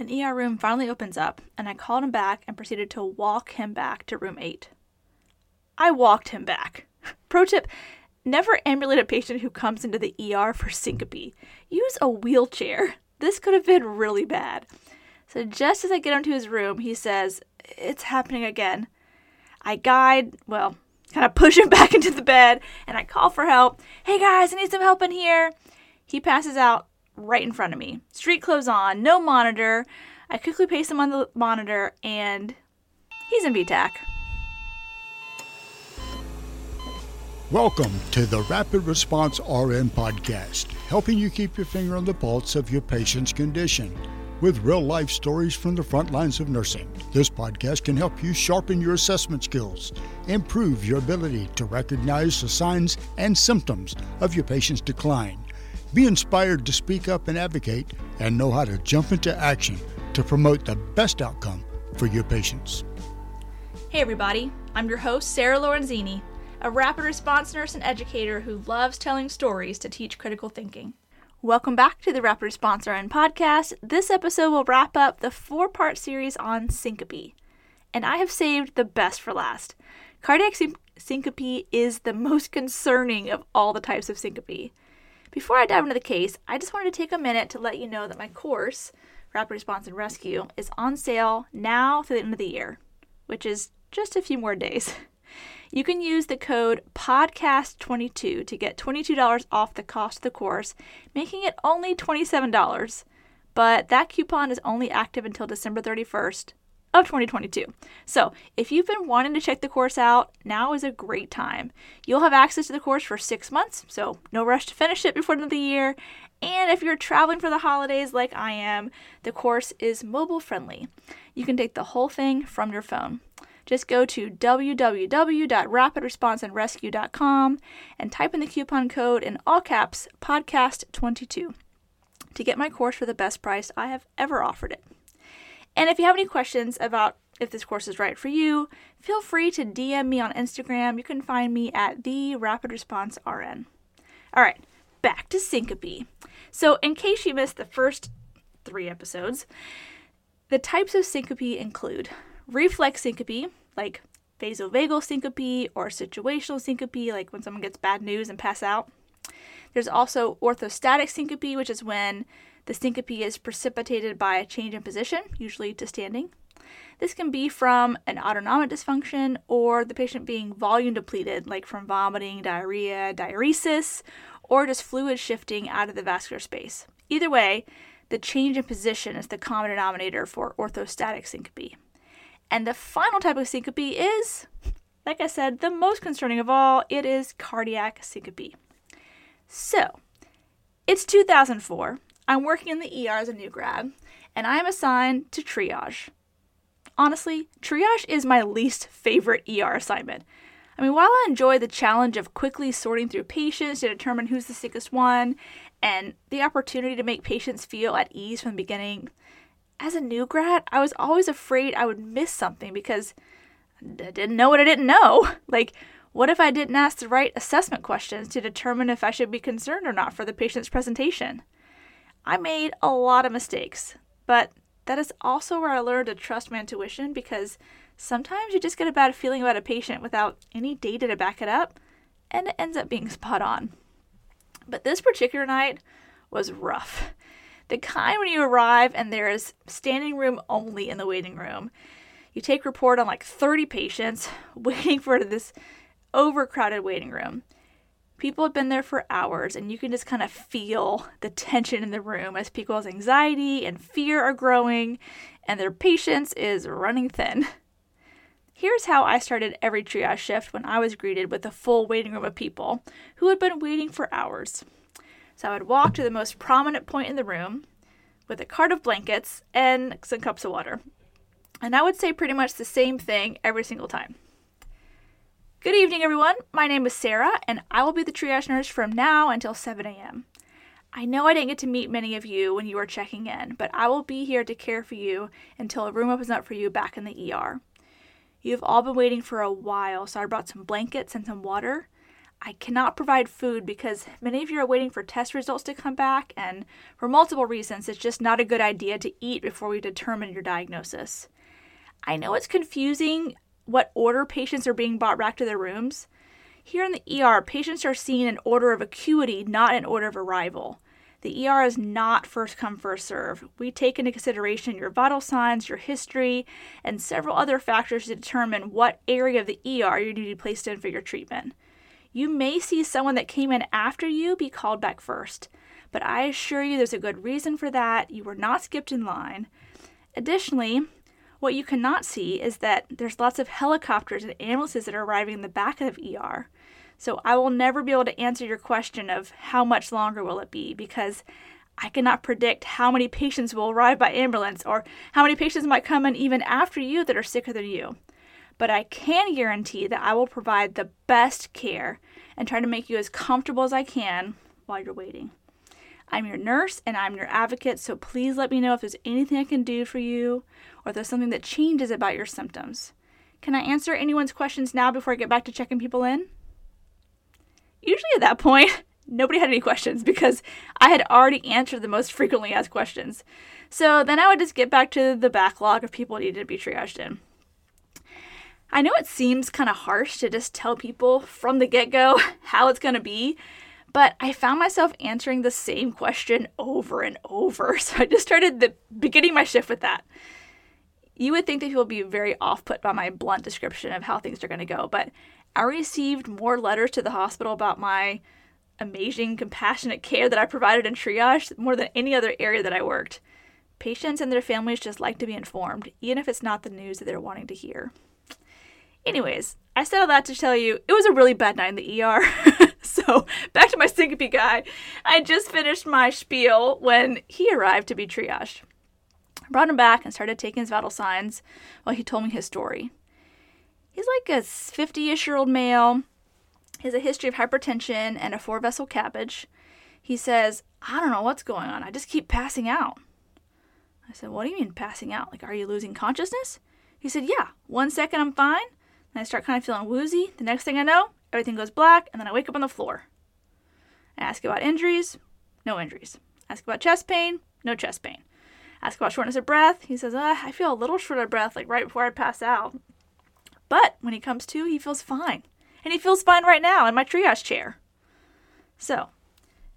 An ER room finally opens up, and I called him back and proceeded to walk him back to room 8. I walked him back. Pro tip never ambulate a patient who comes into the ER for syncope. Use a wheelchair. This could have been really bad. So just as I get into his room, he says, It's happening again. I guide, well, kind of push him back into the bed, and I call for help. Hey guys, I need some help in here. He passes out right in front of me. Street clothes on, no monitor. I quickly paste him on the monitor, and he's in V-tach. Welcome to the Rapid Response RN podcast, helping you keep your finger on the pulse of your patient's condition with real life stories from the front lines of nursing. This podcast can help you sharpen your assessment skills, improve your ability to recognize the signs and symptoms of your patient's decline, be inspired to speak up and advocate, and know how to jump into action to promote the best outcome for your patients. Hey, everybody, I'm your host, Sarah Lorenzini a rapid response nurse and educator who loves telling stories to teach critical thinking. Welcome back to the Rapid Response RN podcast. This episode will wrap up the four part series on syncope. And I have saved the best for last. Cardiac syncope is the most concerning of all the types of syncope. Before I dive into the case, I just wanted to take a minute to let you know that my course, Rapid Response and Rescue, is on sale now through the end of the year, which is just a few more days. You can use the code PODCAST22 to get $22 off the cost of the course, making it only $27. But that coupon is only active until December 31st of 2022. So, if you've been wanting to check the course out, now is a great time. You'll have access to the course for six months, so no rush to finish it before the end of the year. And if you're traveling for the holidays like I am, the course is mobile friendly. You can take the whole thing from your phone just go to www.rapidresponseandrescue.com and type in the coupon code in all caps podcast22 to get my course for the best price I have ever offered it. And if you have any questions about if this course is right for you, feel free to DM me on Instagram. You can find me at the Rapid Response RN. All right, back to syncope. So, in case you missed the first three episodes, the types of syncope include reflex syncope, like vasovagal syncope or situational syncope, like when someone gets bad news and pass out. There's also orthostatic syncope, which is when the syncope is precipitated by a change in position, usually to standing. This can be from an autonomic dysfunction or the patient being volume depleted, like from vomiting, diarrhea, diuresis, or just fluid shifting out of the vascular space. Either way, the change in position is the common denominator for orthostatic syncope. And the final type of syncope is, like I said, the most concerning of all. It is cardiac syncope. So, it's 2004. I'm working in the ER as a new grad, and I am assigned to triage. Honestly, triage is my least favorite ER assignment. I mean, while I enjoy the challenge of quickly sorting through patients to determine who's the sickest one and the opportunity to make patients feel at ease from the beginning, as a new grad, I was always afraid I would miss something because I didn't know what I didn't know. Like, what if I didn't ask the right assessment questions to determine if I should be concerned or not for the patient's presentation? I made a lot of mistakes, but that is also where I learned to trust my intuition because sometimes you just get a bad feeling about a patient without any data to back it up, and it ends up being spot on. But this particular night was rough. The kind when you arrive and there is standing room only in the waiting room. You take report on like 30 patients waiting for this overcrowded waiting room. People have been there for hours, and you can just kind of feel the tension in the room as people's anxiety and fear are growing, and their patience is running thin. Here's how I started every triage shift when I was greeted with a full waiting room of people who had been waiting for hours. So I would walk to the most prominent point in the room with a cart of blankets and some cups of water. And I would say pretty much the same thing every single time. Good evening, everyone. My name is Sarah, and I will be the triage nurse from now until 7 a.m. I know I didn't get to meet many of you when you were checking in, but I will be here to care for you until a room opens up for you back in the ER. You've all been waiting for a while, so I brought some blankets and some water. I cannot provide food because many of you are waiting for test results to come back, and for multiple reasons, it's just not a good idea to eat before we determine your diagnosis. I know it's confusing what order patients are being brought back to their rooms. Here in the ER, patients are seen in order of acuity, not in order of arrival. The ER is not first come, first serve. We take into consideration your vital signs, your history, and several other factors to determine what area of the ER you need to be placed in for your treatment. You may see someone that came in after you be called back first, but I assure you there's a good reason for that. You were not skipped in line. Additionally, what you cannot see is that there's lots of helicopters and ambulances that are arriving in the back of ER. So I will never be able to answer your question of how much longer will it be because I cannot predict how many patients will arrive by ambulance or how many patients might come in even after you that are sicker than you but I can guarantee that I will provide the best care and try to make you as comfortable as I can while you're waiting. I'm your nurse and I'm your advocate, so please let me know if there's anything I can do for you or if there's something that changes about your symptoms. Can I answer anyone's questions now before I get back to checking people in? Usually at that point, nobody had any questions because I had already answered the most frequently asked questions. So then I would just get back to the backlog of people needed to be triaged in. I know it seems kind of harsh to just tell people from the get go how it's going to be, but I found myself answering the same question over and over. So I just started the beginning my shift with that. You would think that people would be very off put by my blunt description of how things are going to go, but I received more letters to the hospital about my amazing, compassionate care that I provided in triage more than any other area that I worked. Patients and their families just like to be informed, even if it's not the news that they're wanting to hear. Anyways, I said all that to tell you it was a really bad night in the ER. so, back to my syncope guy. I just finished my spiel when he arrived to be triaged. I brought him back and started taking his vital signs while he told me his story. He's like a 50 ish year old male. He has a history of hypertension and a four vessel CABG. He says, I don't know what's going on. I just keep passing out. I said, What do you mean passing out? Like, are you losing consciousness? He said, Yeah, one second I'm fine, and I start kind of feeling woozy. The next thing I know, everything goes black, and then I wake up on the floor. I ask about injuries, no injuries. Ask about chest pain, no chest pain. Ask about shortness of breath. He says, uh, I feel a little short of breath, like right before I pass out. But when he comes to, he feels fine. And he feels fine right now in my triage chair. So,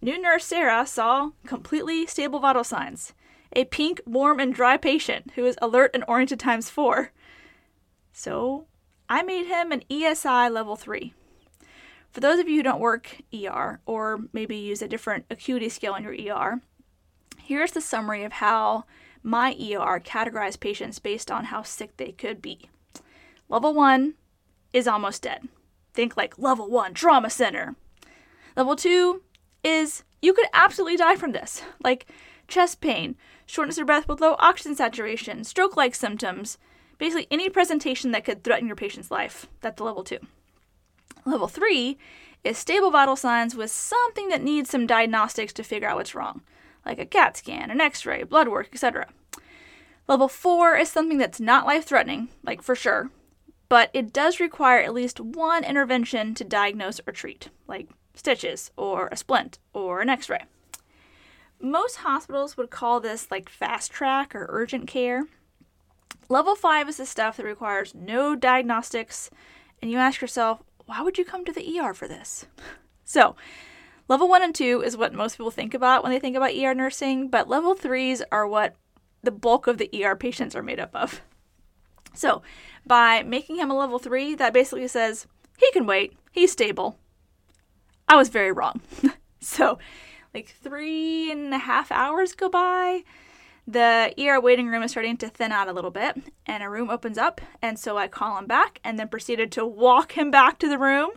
new nurse Sarah saw completely stable vital signs. A pink, warm, and dry patient who is alert and oriented times four. So, I made him an ESI level 3. For those of you who don't work ER or maybe use a different acuity scale in your ER, here's the summary of how my ER categorized patients based on how sick they could be. Level 1 is almost dead. Think like level 1 trauma center. Level 2 is you could absolutely die from this, like chest pain, shortness of breath with low oxygen saturation, stroke like symptoms, Basically, any presentation that could threaten your patient's life. That's level two. Level three is stable vital signs with something that needs some diagnostics to figure out what's wrong, like a CAT scan, an x ray, blood work, etc. Level four is something that's not life threatening, like for sure, but it does require at least one intervention to diagnose or treat, like stitches, or a splint, or an x ray. Most hospitals would call this like fast track or urgent care, Level 5 is the stuff that requires no diagnostics, and you ask yourself, why would you come to the ER for this? So, level 1 and 2 is what most people think about when they think about ER nursing, but level 3s are what the bulk of the ER patients are made up of. So, by making him a level 3, that basically says he can wait, he's stable. I was very wrong. so, like three and a half hours go by the ER waiting room is starting to thin out a little bit, and a room opens up, and so I call him back and then proceeded to walk him back to the room.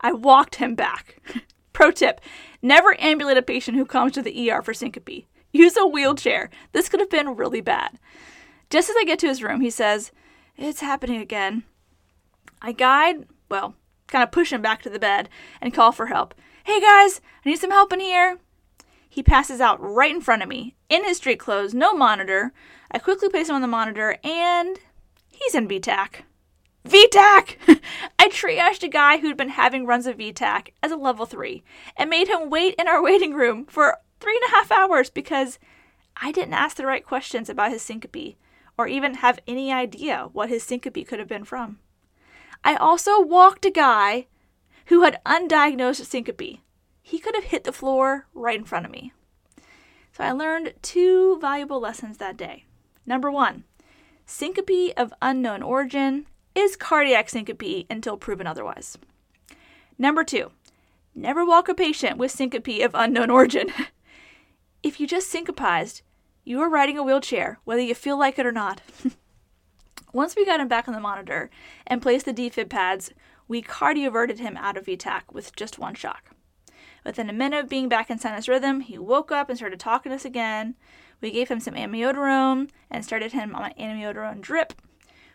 I walked him back. Pro tip never ambulate a patient who comes to the ER for syncope. Use a wheelchair. This could have been really bad. Just as I get to his room, he says, It's happening again. I guide, well, kind of push him back to the bed and call for help. Hey guys, I need some help in here. He passes out right in front of me, in his street clothes, no monitor. I quickly place him on the monitor, and he's in V-tach. V-tach! I triaged a guy who'd been having runs of V-tach as a level 3 and made him wait in our waiting room for three and a half hours because I didn't ask the right questions about his syncope or even have any idea what his syncope could have been from. I also walked a guy who had undiagnosed syncope. He could have hit the floor right in front of me. So I learned two valuable lessons that day. Number one, syncope of unknown origin is cardiac syncope until proven otherwise. Number two, never walk a patient with syncope of unknown origin. if you just syncopized, you are riding a wheelchair, whether you feel like it or not. Once we got him back on the monitor and placed the defib pads, we cardioverted him out of V-tach with just one shock. Within a minute of being back in sinus rhythm, he woke up and started talking to us again. We gave him some amiodarone and started him on an amiodarone drip.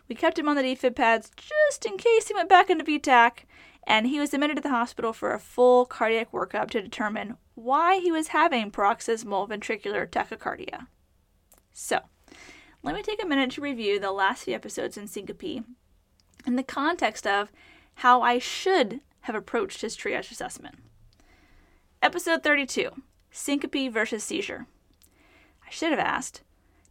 We kept him on the defib pads just in case he went back into V-tach, and he was admitted to the hospital for a full cardiac workup to determine why he was having paroxysmal ventricular tachycardia. So, let me take a minute to review the last few episodes in Syncope in the context of how I should have approached his triage assessment. Episode 32 Syncope versus Seizure. I should have asked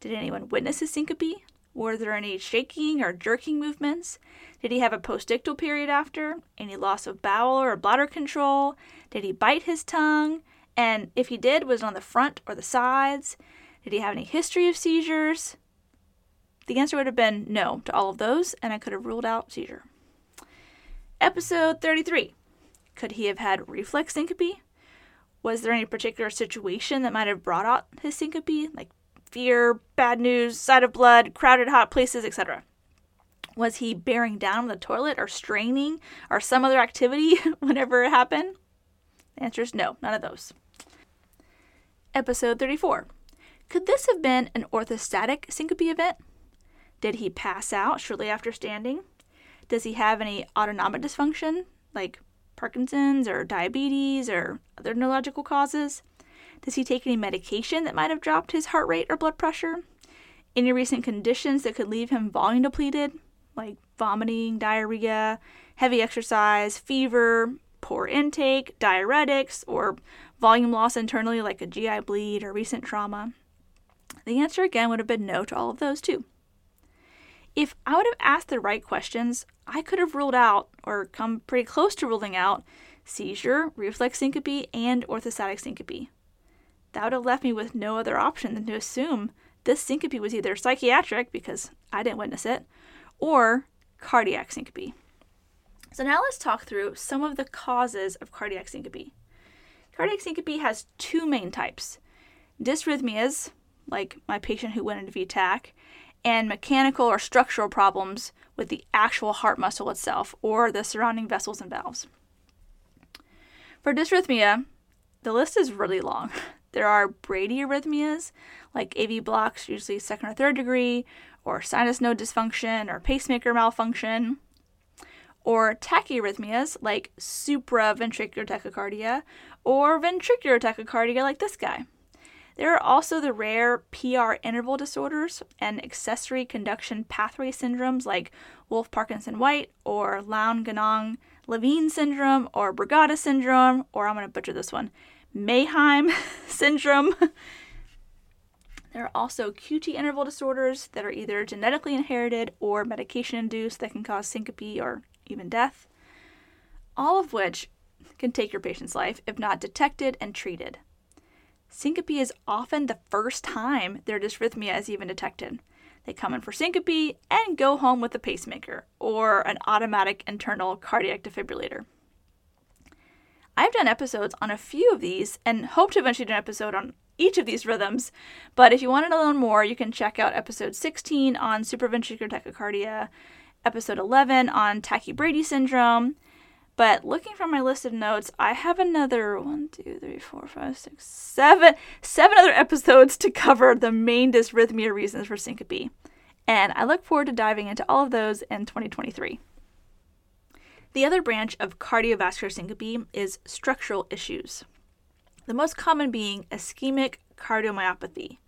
Did anyone witness his syncope? Were there any shaking or jerking movements? Did he have a postictal period after? Any loss of bowel or bladder control? Did he bite his tongue? And if he did, was it on the front or the sides? Did he have any history of seizures? The answer would have been no to all of those, and I could have ruled out seizure. Episode 33 Could he have had reflex syncope? Was there any particular situation that might have brought out his syncope, like fear, bad news, sight of blood, crowded hot places, etc.? Was he bearing down on the toilet or straining or some other activity whenever it happened? The answer is no, none of those. Episode 34. Could this have been an orthostatic syncope event? Did he pass out shortly after standing? Does he have any autonomic dysfunction, like Parkinson's or diabetes or other neurological causes? Does he take any medication that might have dropped his heart rate or blood pressure? Any recent conditions that could leave him volume depleted, like vomiting, diarrhea, heavy exercise, fever, poor intake, diuretics, or volume loss internally, like a GI bleed or recent trauma? The answer again would have been no to all of those, too. If I would have asked the right questions, I could have ruled out, or come pretty close to ruling out, seizure, reflex syncope, and orthostatic syncope. That would have left me with no other option than to assume this syncope was either psychiatric, because I didn't witness it, or cardiac syncope. So now let's talk through some of the causes of cardiac syncope. Cardiac syncope has two main types dysrhythmias, like my patient who went into V-tach, and mechanical or structural problems with the actual heart muscle itself or the surrounding vessels and valves. For dysrhythmia, the list is really long. There are bradyarrhythmias, like AV blocks, usually second or third degree, or sinus node dysfunction or pacemaker malfunction, or tachyarrhythmias, like supraventricular tachycardia, or ventricular tachycardia, like this guy. There are also the rare PR interval disorders and accessory conduction pathway syndromes like Wolff Parkinson White or Lown Ganong Levine syndrome or Brugada syndrome, or I'm going to butcher this one, Mannheim syndrome. There are also QT interval disorders that are either genetically inherited or medication induced that can cause syncope or even death, all of which can take your patient's life if not detected and treated. Syncope is often the first time their dysrhythmia is even detected. They come in for syncope and go home with a pacemaker or an automatic internal cardiac defibrillator. I've done episodes on a few of these and hope to eventually do an episode on each of these rhythms, but if you wanted to learn more, you can check out episode 16 on supraventricular tachycardia, episode 11 on tachybrady syndrome, but looking from my list of notes, I have another one, two, three, four, five, six, seven, seven other episodes to cover the main dysrhythmia reasons for syncope. And I look forward to diving into all of those in 2023. The other branch of cardiovascular syncope is structural issues. The most common being ischemic cardiomyopathy,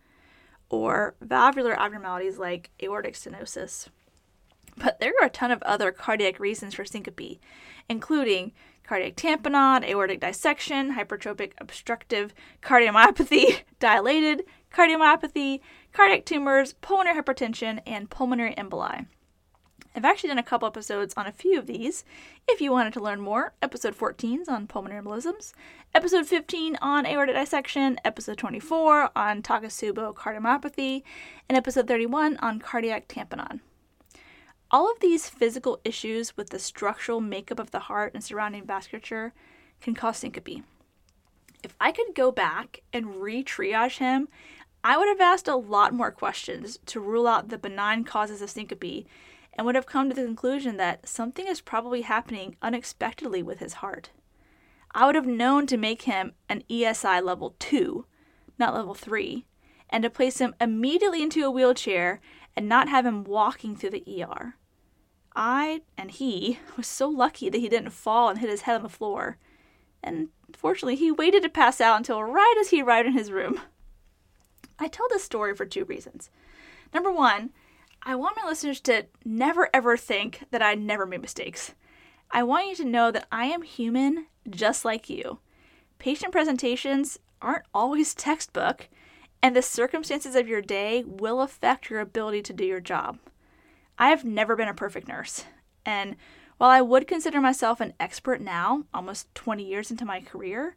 or valvular abnormalities like aortic stenosis. But there are a ton of other cardiac reasons for syncope, including cardiac tamponade, aortic dissection, hypertrophic obstructive cardiomyopathy, dilated cardiomyopathy, cardiac tumors, pulmonary hypertension, and pulmonary emboli. I've actually done a couple episodes on a few of these. If you wanted to learn more, episode 14 is on pulmonary embolisms, episode 15 on aortic dissection, episode 24 on Takotsubo cardiomyopathy, and episode 31 on cardiac tamponade. All of these physical issues with the structural makeup of the heart and surrounding vasculature can cause syncope. If I could go back and re triage him, I would have asked a lot more questions to rule out the benign causes of syncope and would have come to the conclusion that something is probably happening unexpectedly with his heart. I would have known to make him an ESI level 2, not level 3, and to place him immediately into a wheelchair and not have him walking through the ER. I and he was so lucky that he didn't fall and hit his head on the floor. And fortunately, he waited to pass out until right as he arrived in his room. I tell this story for two reasons. Number one, I want my listeners to never ever think that I never made mistakes. I want you to know that I am human just like you. Patient presentations aren't always textbook, and the circumstances of your day will affect your ability to do your job. I have never been a perfect nurse, and while I would consider myself an expert now, almost 20 years into my career,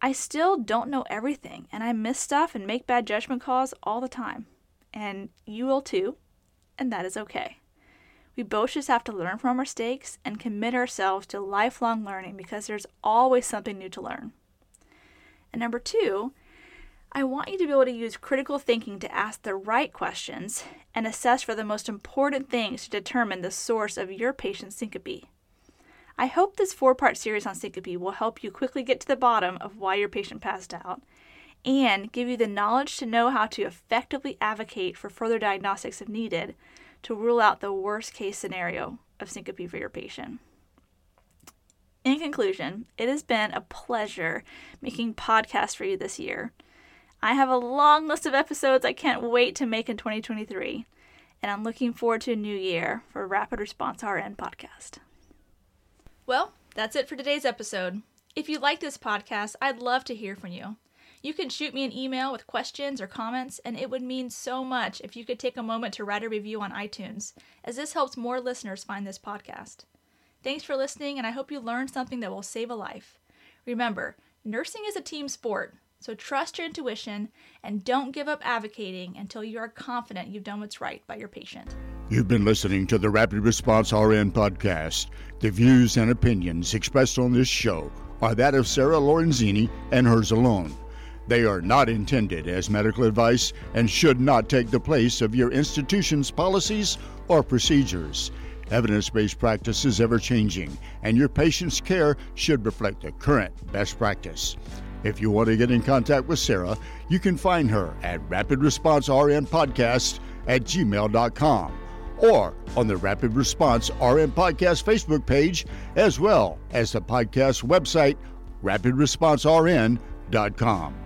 I still don't know everything, and I miss stuff and make bad judgment calls all the time. And you will too and that is okay. We both just have to learn from our mistakes and commit ourselves to lifelong learning because there's always something new to learn. And number two, I want you to be able to use critical thinking to ask the right questions and assess for the most important things to determine the source of your patient's syncope. I hope this four part series on syncope will help you quickly get to the bottom of why your patient passed out and give you the knowledge to know how to effectively advocate for further diagnostics if needed to rule out the worst case scenario of syncope for your patient. In conclusion, it has been a pleasure making podcasts for you this year. I have a long list of episodes I can't wait to make in 2023, and I'm looking forward to a new year for Rapid Response RN podcast. Well, that's it for today's episode. If you like this podcast, I'd love to hear from you. You can shoot me an email with questions or comments, and it would mean so much if you could take a moment to write a review on iTunes, as this helps more listeners find this podcast. Thanks for listening, and I hope you learned something that will save a life. Remember, nursing is a team sport, so trust your intuition and don't give up advocating until you are confident you've done what's right by your patient. You've been listening to the Rapid Response RN podcast. The views and opinions expressed on this show are that of Sarah Lorenzini and hers alone. They are not intended as medical advice and should not take the place of your institution's policies or procedures. Evidence based practice is ever changing, and your patient's care should reflect the current best practice. If you want to get in contact with Sarah, you can find her at Rapid Response RN Podcast at gmail.com or on the Rapid Response RN Podcast Facebook page, as well as the podcast website, rapidresponsern.com.